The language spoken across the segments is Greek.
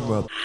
genre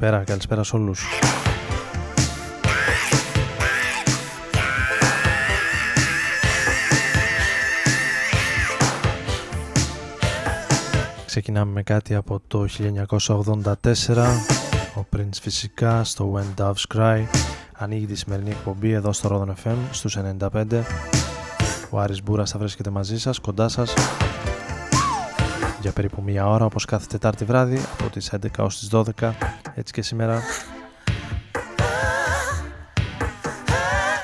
Καλησπέρα, καλησπέρα σε όλους. Ξεκινάμε με κάτι από το 1984 Ο Prince φυσικά στο When Doves Cry. Ανοίγει τη σημερινή εκπομπή εδώ στο Rodon FM στους 95 Ο Άρης Μπούρας θα βρίσκεται μαζί σας, κοντά σας. Για περίπου μία ώρα όπως κάθε Τετάρτη βράδυ από τις 11 ως τις 12 έτσι και σήμερα.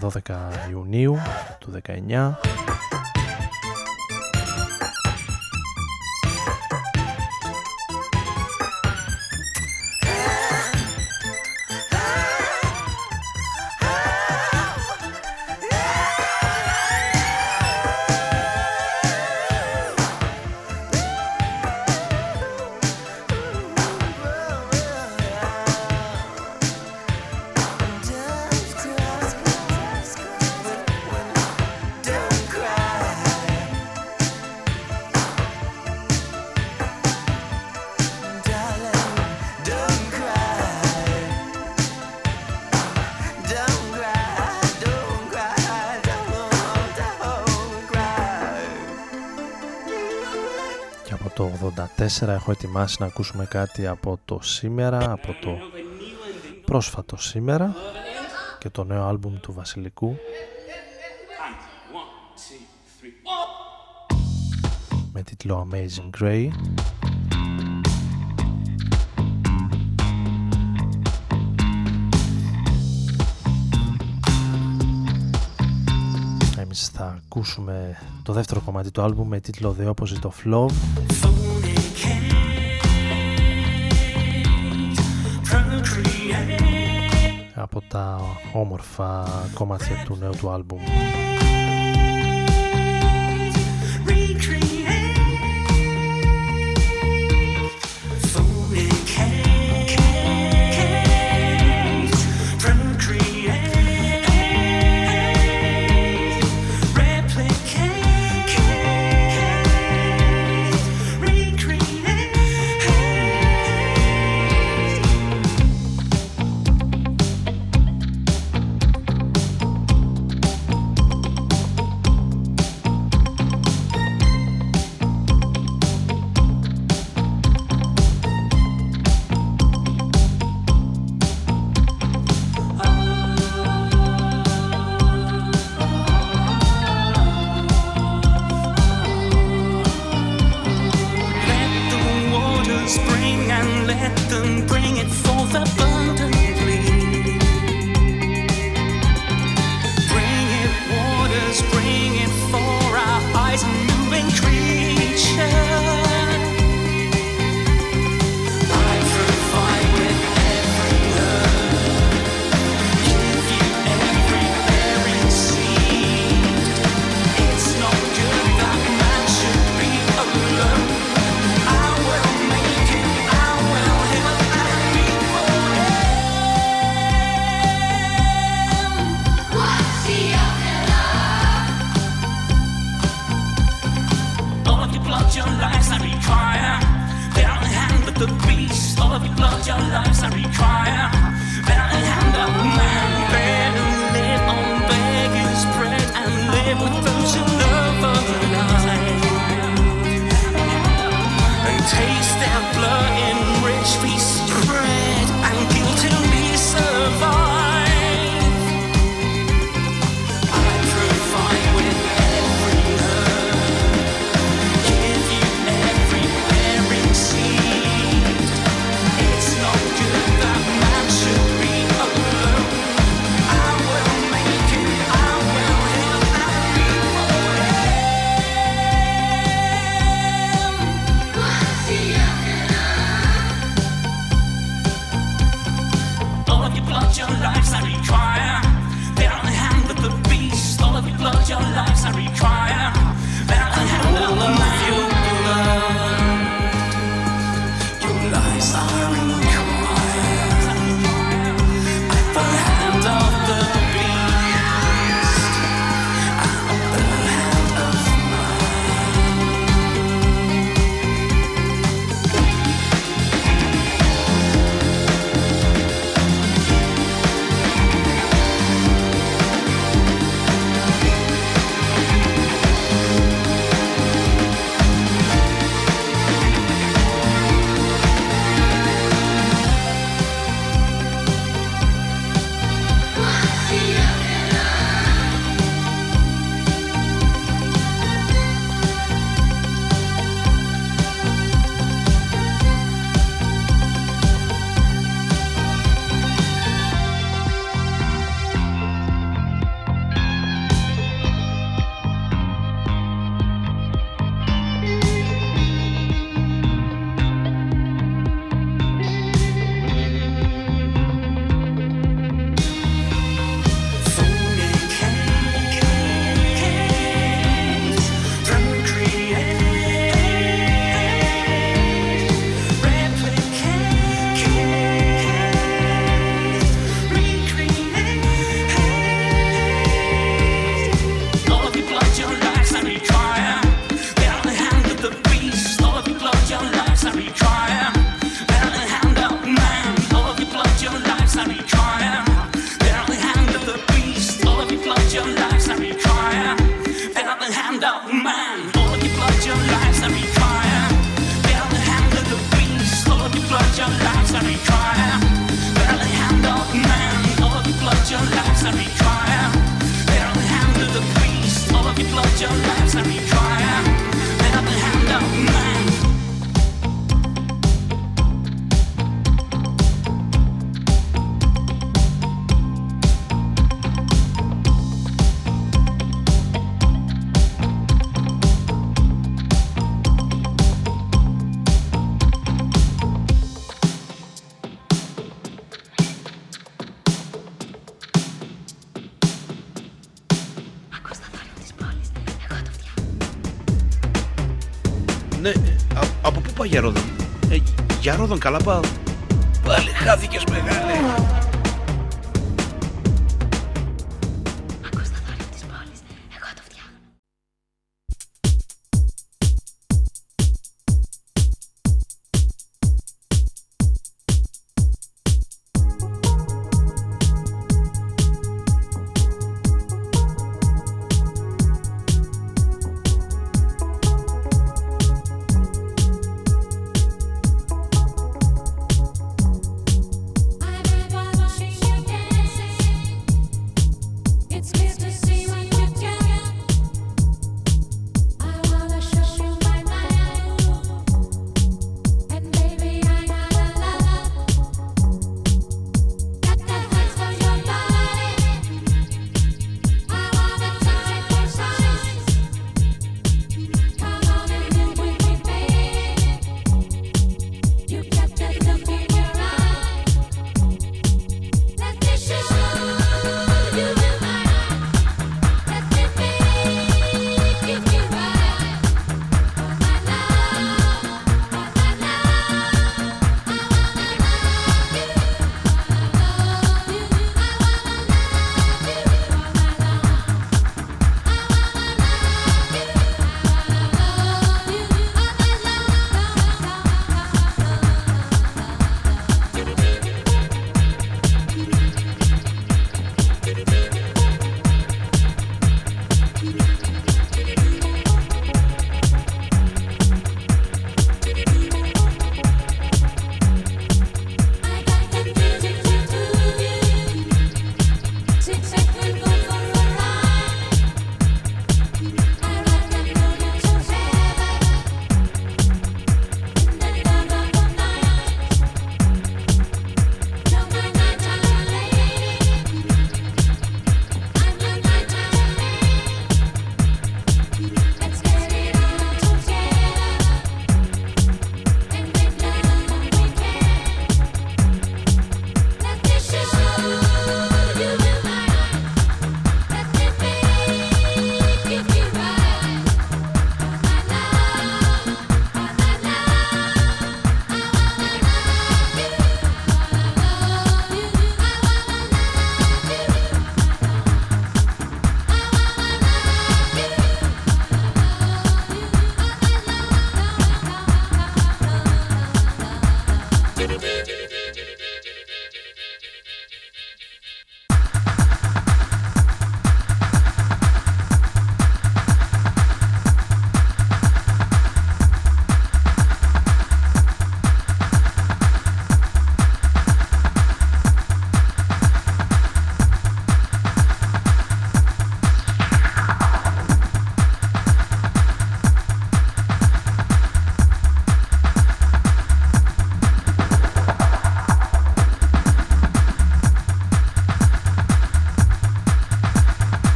12 Ιουνίου του 19 έχω ετοιμάσει να ακούσουμε κάτι από το σήμερα, από το πρόσφατο σήμερα και το νέο άλμπουμ του Βασιλικού. Με τίτλο Amazing Grey. Εμείς θα ακούσουμε το δεύτερο κομμάτι του άλμπουμ με τίτλο The Opposite of Love από τα όμορφα κομμάτια του νέου του άλμπουμ. Για Ρόδον. Ε, για Ρόδον καλά πάω.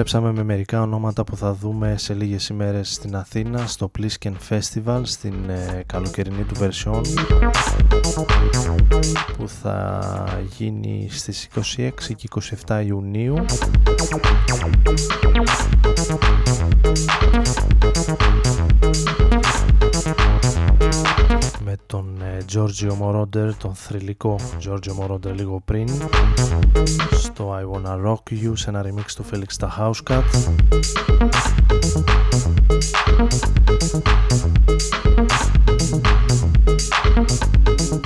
Επιστρέψαμε με μερικά ονόματα που θα δούμε σε λίγες ημέρες στην Αθήνα στο Plisken Festival στην ε, καλοκαιρινή του version που θα γίνει στις 26 και 27 Ιουνίου Giorgio Moroder, τον θρηλυκό Giorgio Moroder λίγο πριν στο I Wanna Rock You σε ένα remix του Felix τα House Cut.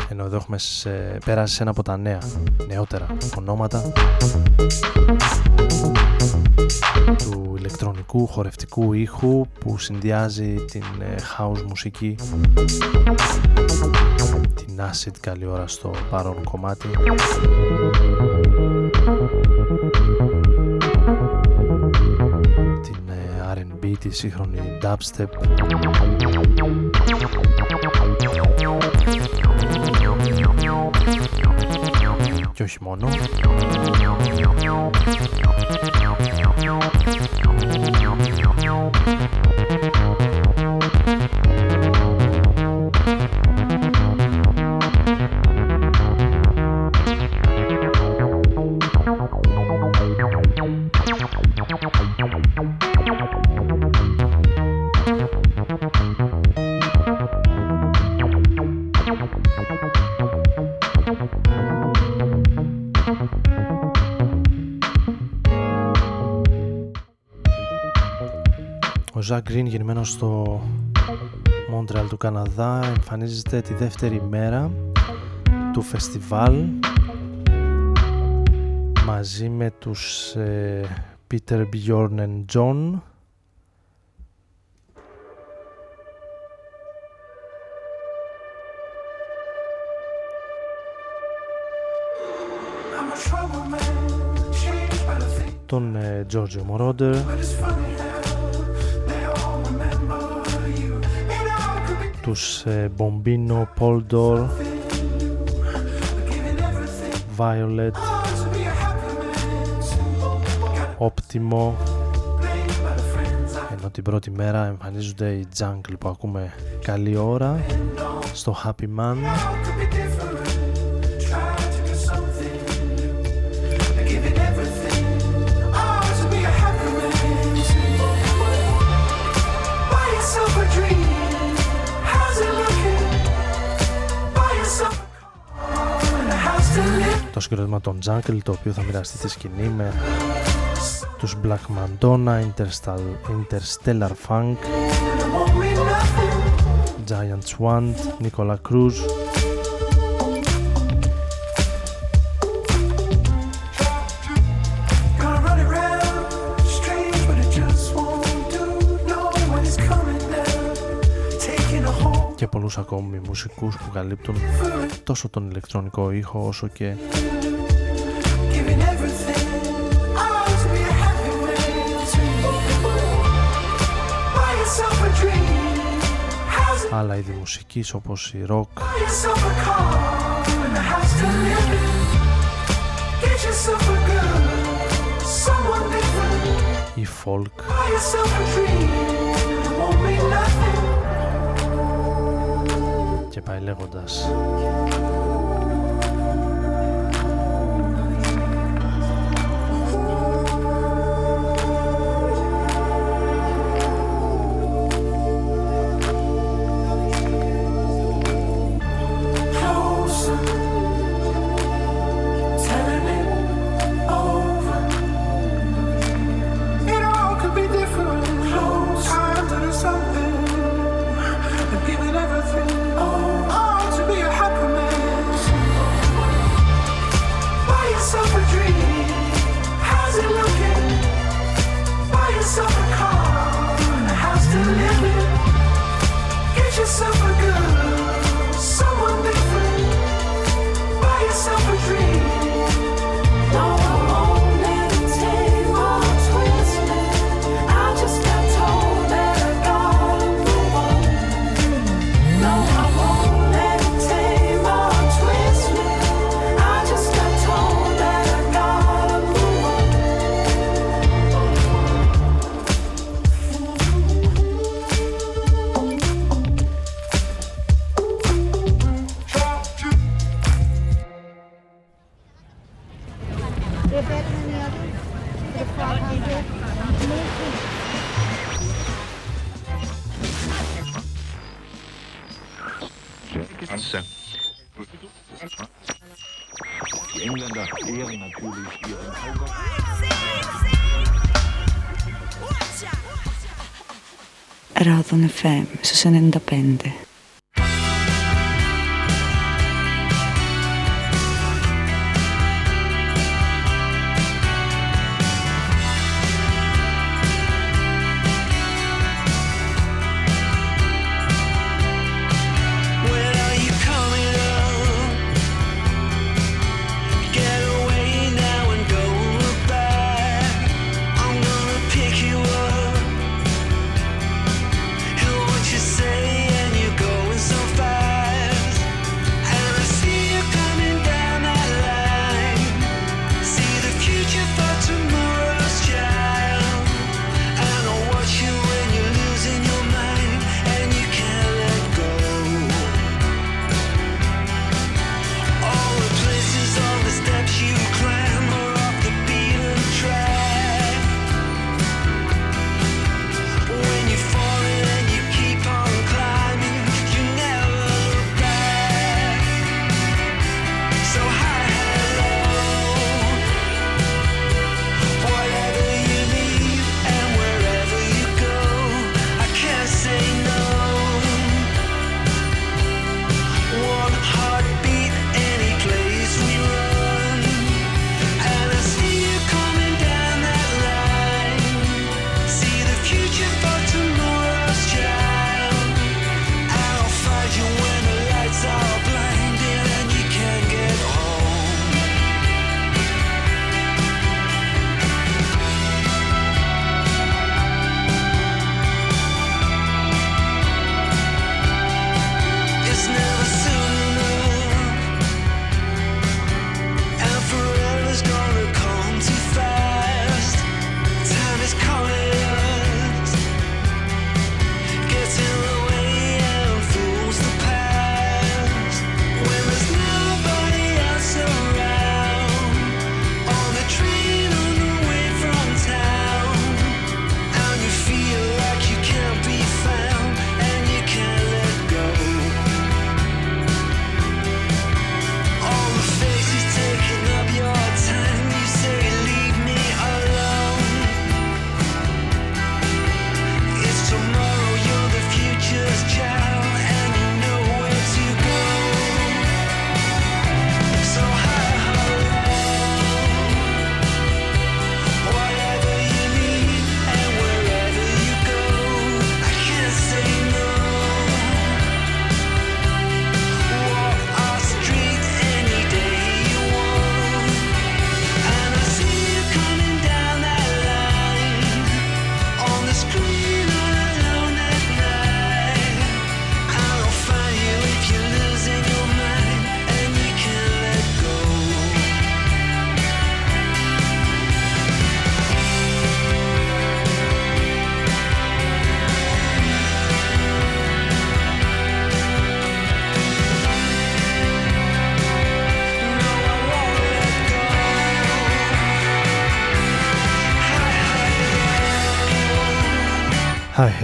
Ενώ εδώ έχουμε σε, περάσει σε ένα από τα νέα νεότερα ονόματα του ηλεκτρονικού χορευτικού ήχου που συνδυάζει την ε, house μουσική την acid καλή ώρα στο παρόν κομμάτι. Την ε, R&B, τη σύγχρονη dubstep. Και όχι μόνο Ζακ Γκριν γεννημένος στο Μόντρεαλ του Καναδά εμφανίζεται τη δεύτερη μέρα του φεστιβάλ μαζί με τους ε, Peter Bjorn and John. Τον ε, Giorgio Moroder τους Bombino, Poldor, Violet, Optimo. Ενώ την πρώτη μέρα εμφανίζονται οι Jungle που ακούμε καλή ώρα στο Happy Man το συγκρότημα των Jungle το οποίο θα μοιραστεί τη σκηνή με τους Black Madonna, Interstellar Funk, Giant Swand, Nicola Cruz. Και πολλούς ακόμη μουσικούς που καλύπτουν τόσο τον ηλεκτρονικό ήχο όσο και άλλα είδη μουσικής όπως η rock η folk. Και πάει λέγοντας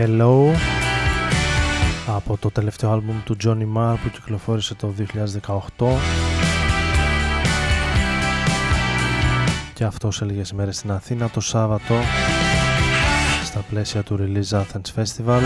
Hello από το τελευταίο άλμπουμ του Johnny Marr που κυκλοφόρησε το 2018 και αυτός σε λίγες μέρες στην Αθήνα το Σάββατο στα πλαίσια του Release Athens Festival.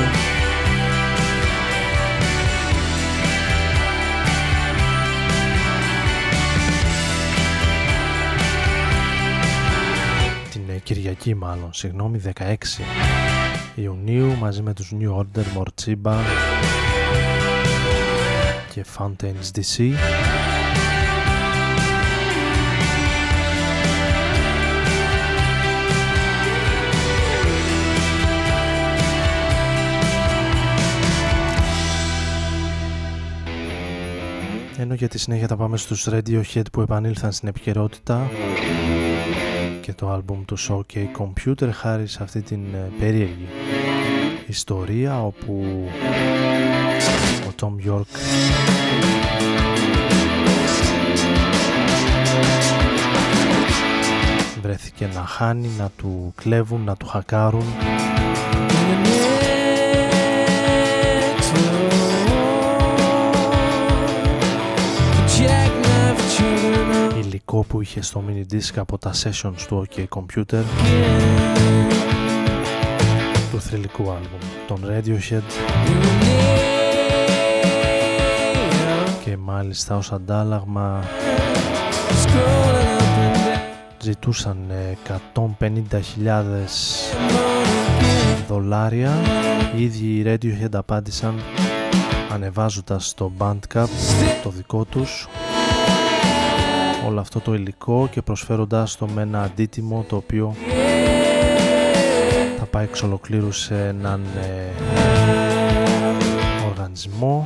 Την Κυριακή μάλλον, συγγνώμη, 16 Ιουνίου μαζί με τους New Order, Morchiba και Fountains DC Ενώ για τη συνέχεια θα πάμε στους Radiohead που επανήλθαν στην επικαιρότητα και το άλμπουμ του OK Computer χάρη σε αυτή την ε, περίεργη ιστορία όπου ο Tom York βρέθηκε να χάνει, να του κλέβουν, να του χακάρουν που είχε στο mini disc από τα sessions του OK Computer. Του θρηλυκού άλμπουμ των Radiohead. Και μάλιστα ως αντάλλαγμα ζητούσαν 150.000 δολάρια. Οι ίδιοι οι Radiohead απάντησαν ανεβάζοντας το Bandcamp το δικό τους όλο αυτό το υλικό και προσφέροντάς το με ένα αντίτιμο το οποίο θα πάει εξ ολοκλήρου σε έναν ε, οργανισμό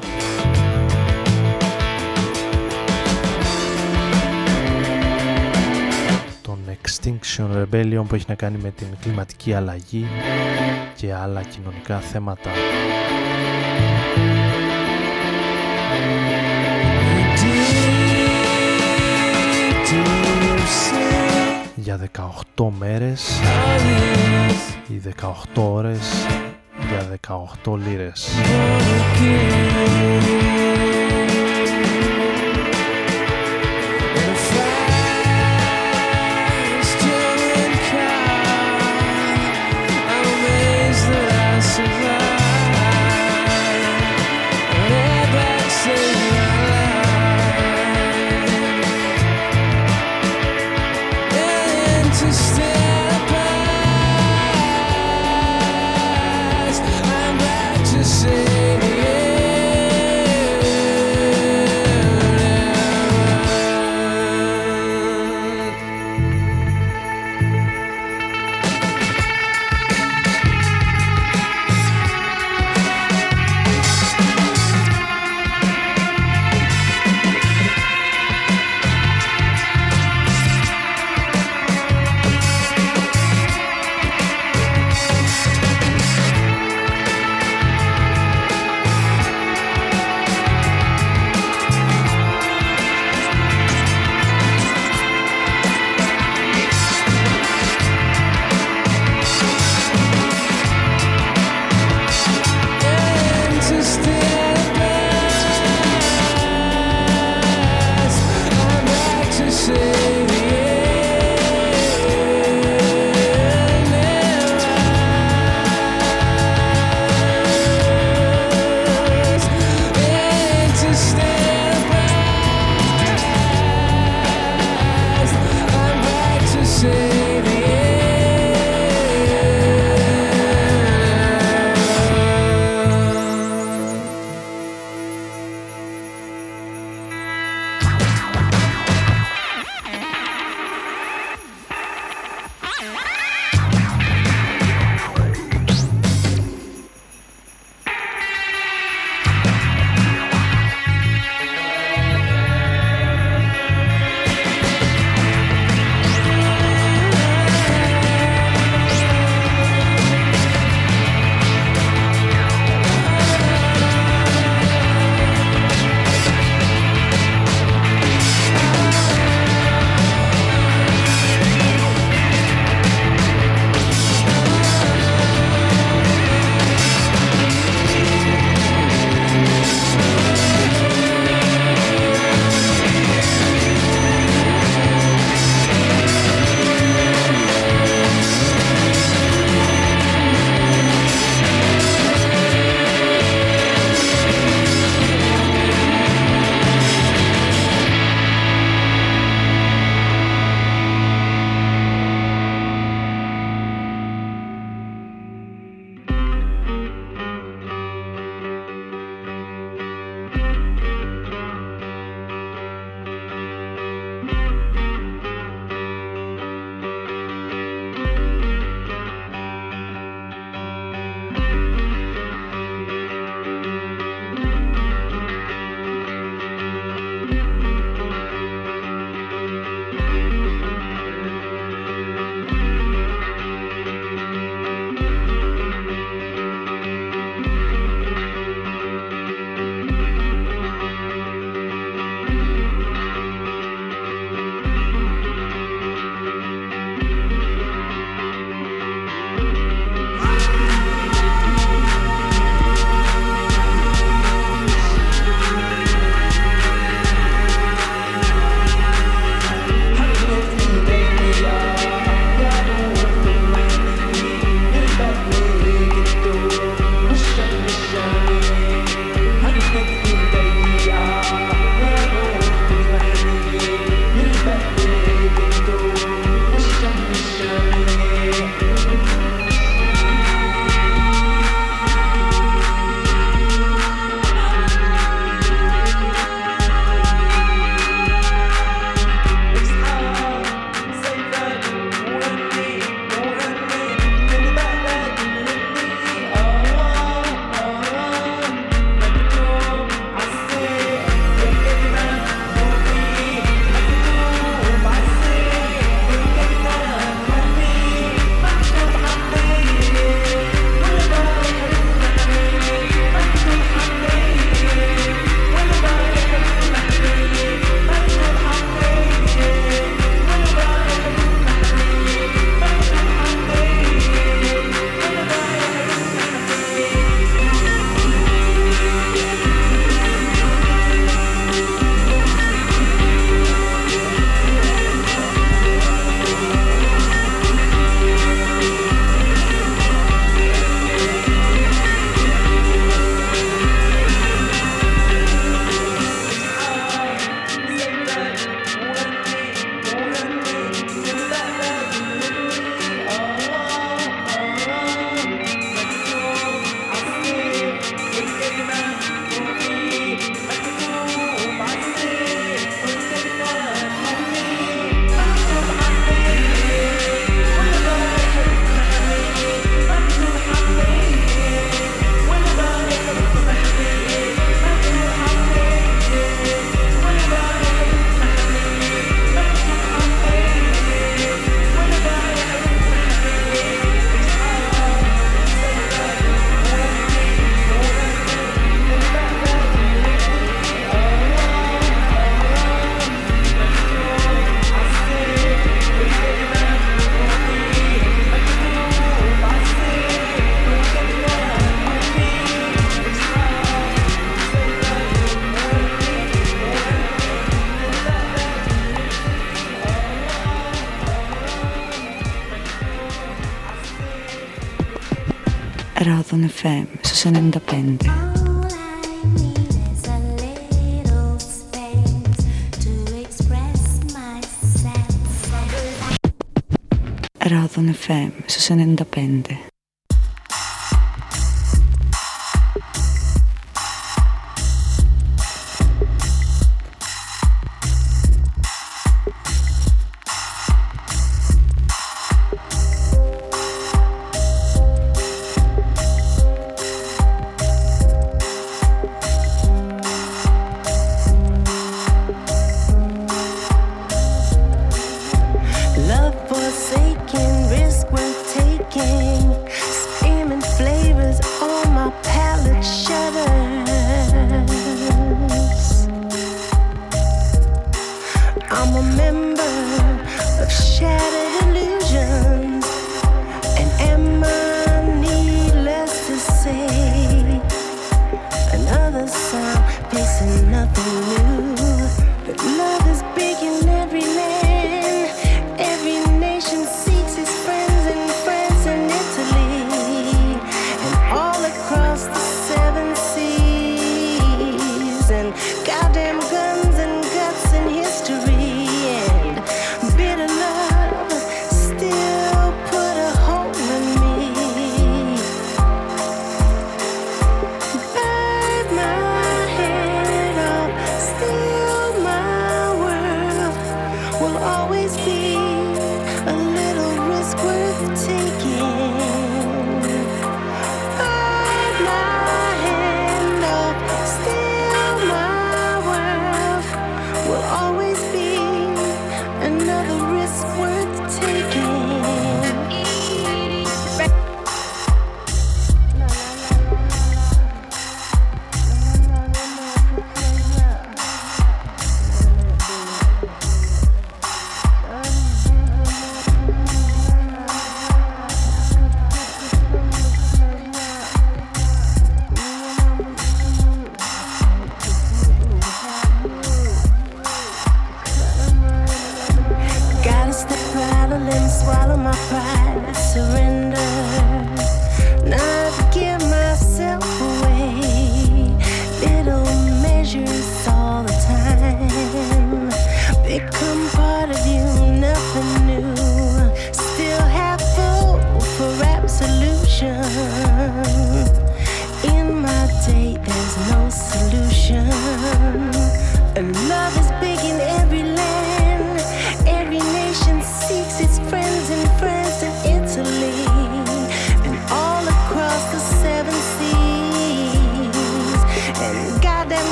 τον Extinction Rebellion που έχει να κάνει με την κλιματική αλλαγή και άλλα κοινωνικά θέματα. Για 18 μέρες ή 18 ώρες για 18 λίρες.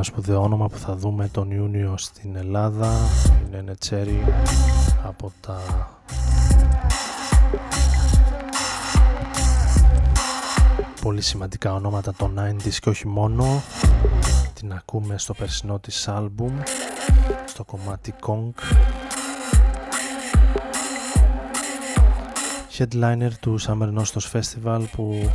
Σπουδαίο όνομα που θα δούμε τον Ιούνιο στην Ελλάδα. Είναι ένα τσέρι από τα πολύ σημαντικά ονόματα των 90's και όχι μόνο. Την ακούμε στο περσινό της άλμπουμ στο κομμάτι Kong. Headliner του Summer Nostos Festival που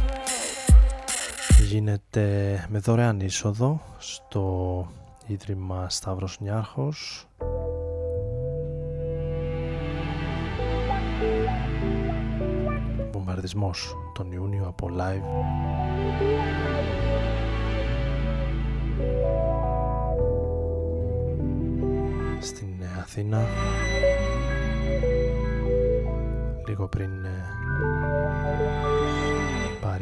γίνεται με δωρεάν είσοδο στο Ίδρυμα Σταύρος Νιάρχος. Βομβαρδισμός τον Ιούνιο από live. Στην Αθήνα. Λίγο πριν ε, πάρει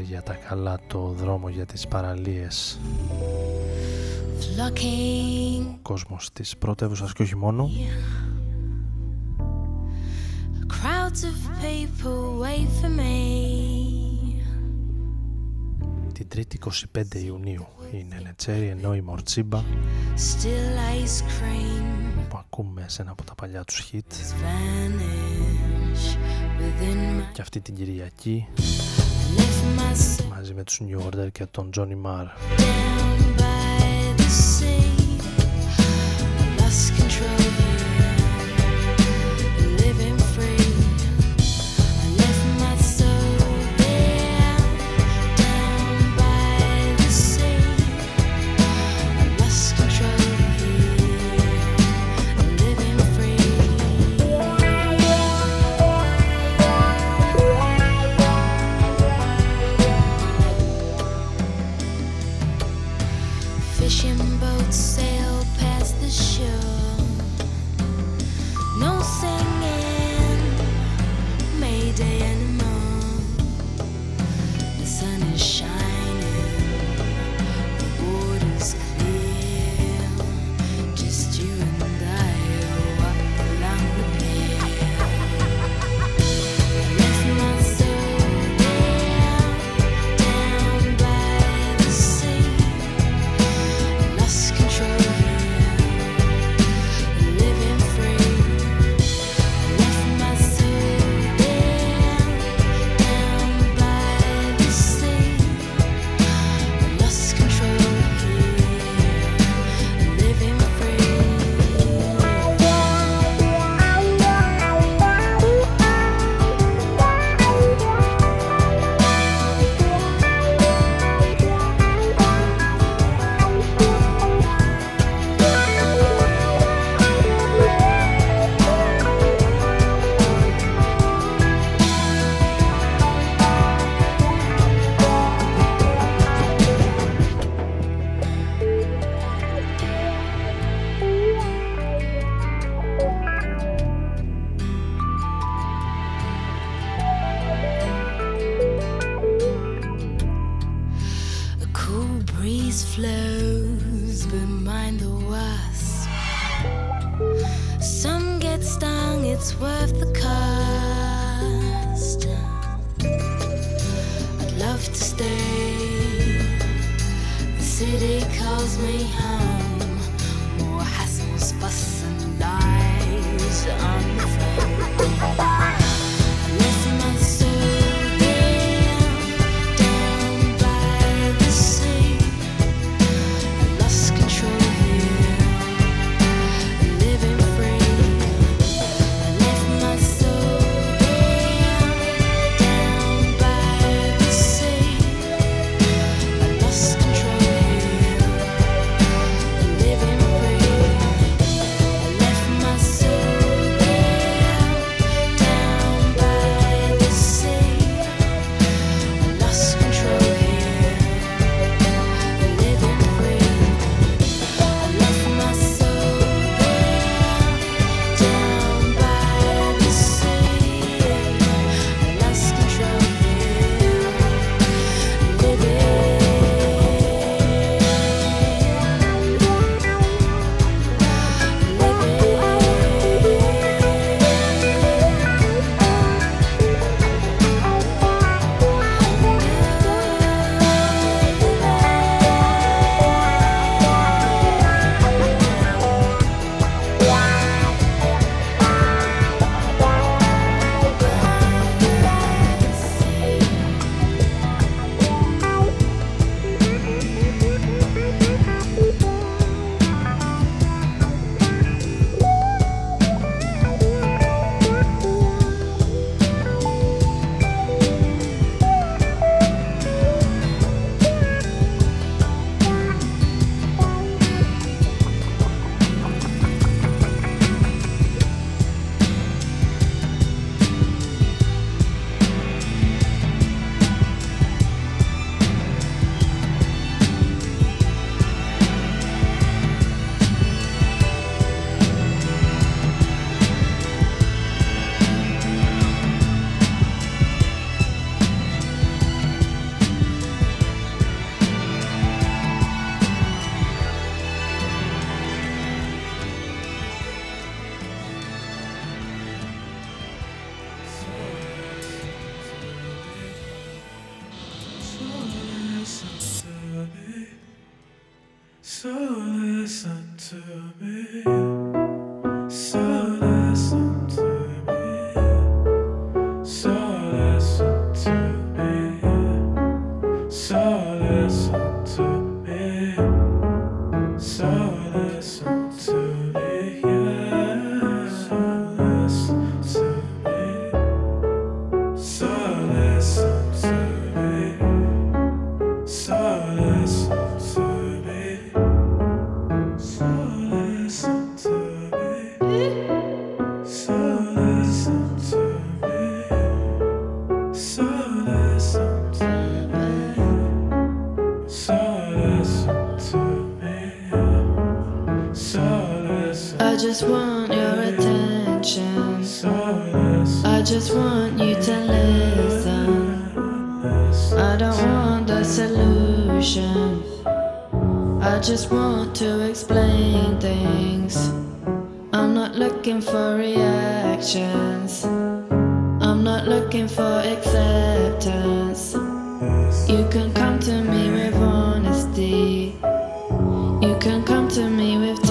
για τα καλά το δρόμο για τις παραλίες. Ο κόσμος της πρωτεύουσας και όχι μόνο. Την 3η 25 Ιουνίου είναι Νετσέρι ενώ η Μορτσίμπα που ακούμε σε ένα από τα παλιά τους hit. και αυτή την Κυριακή μαζί με τους New Order και τον Johnny Marr. worth the just want your attention. I just want you to listen. I don't want the solution. I just want to explain things. I'm not looking for reactions. I'm not looking for acceptance. You can come to me with honesty. You can come to me with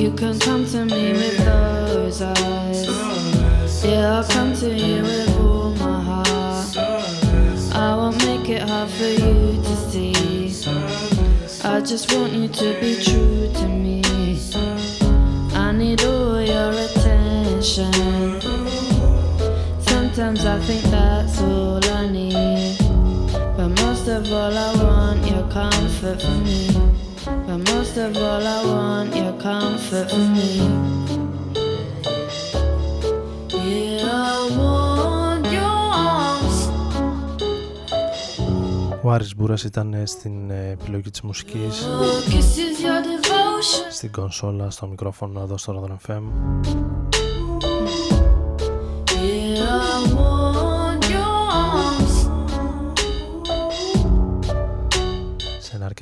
You can come to me with those eyes. Yeah, I'll come to you with all my heart. I won't make it hard for you to see. I just want you to be true to me. I need all your attention. Sometimes I think that's all I need. But most of all, I want your comfort for me. Ο Άρης Μπούρας ήταν ε, στην ε, επιλογή της μουσικής. Στην κονσόλα, στο μικρόφωνο εδώ στο Rodan φέμ.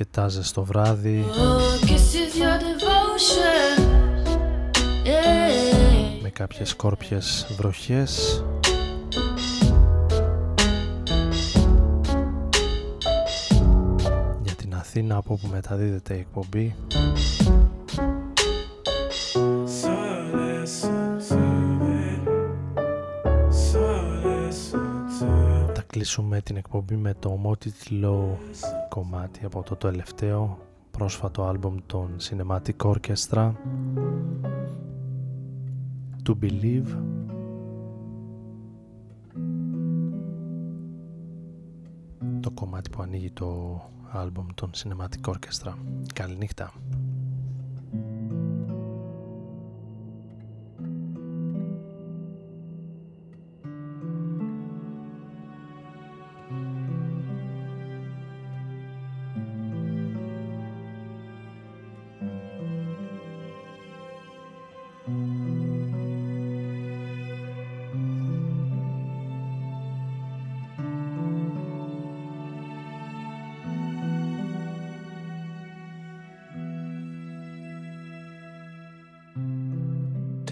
Αρκετά ζεστό βράδυ, Your kisses, your devotion. Yeah. με κάποιες σκόρπιες βροχές. Για την Αθήνα από όπου μεταδίδεται η εκπομπή κλείσουμε την εκπομπή με το ομότιτλο κομμάτι από το τελευταίο πρόσφατο άλμπομ των Cinematic Orchestra. To Believe. Το κομμάτι που ανοίγει το άλμπομ των Cinematic Orchestra. Καληνύχτα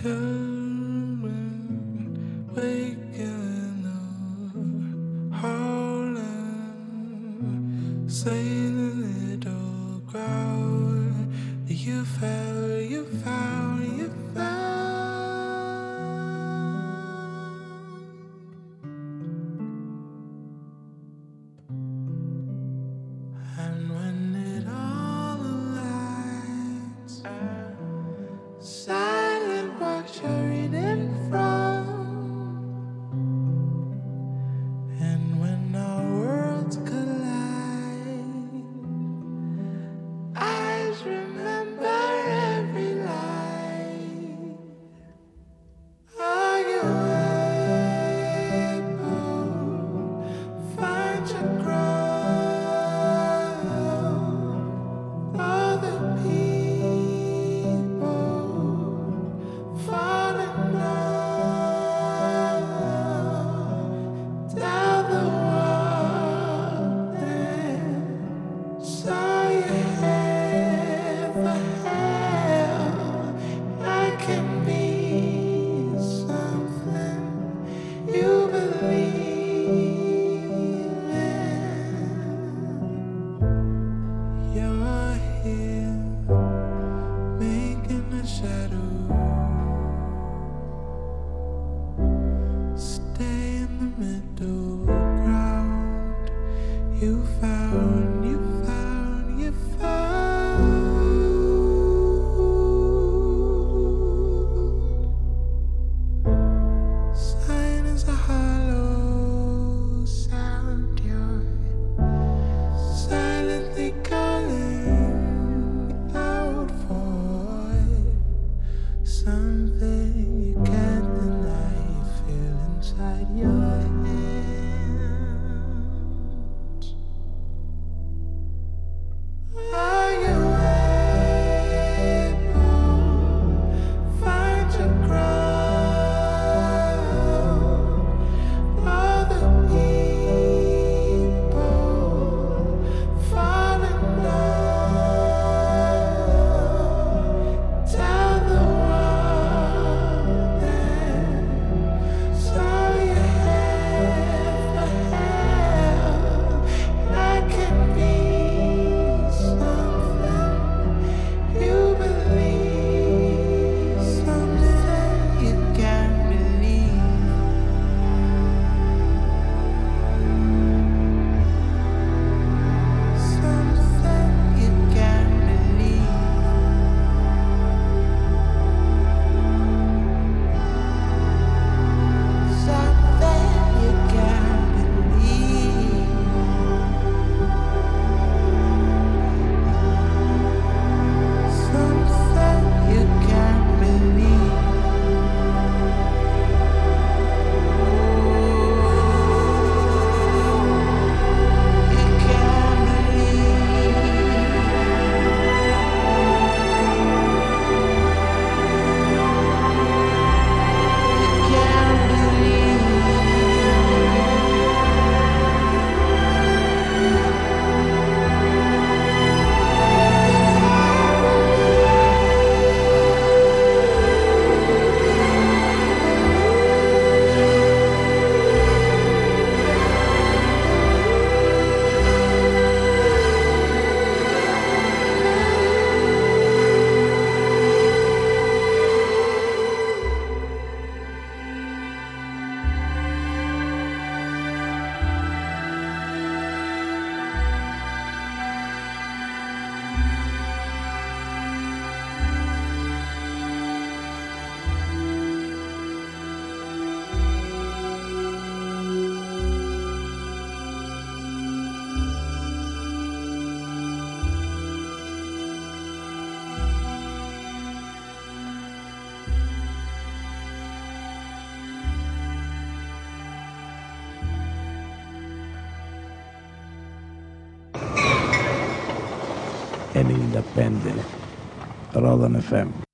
curve. FM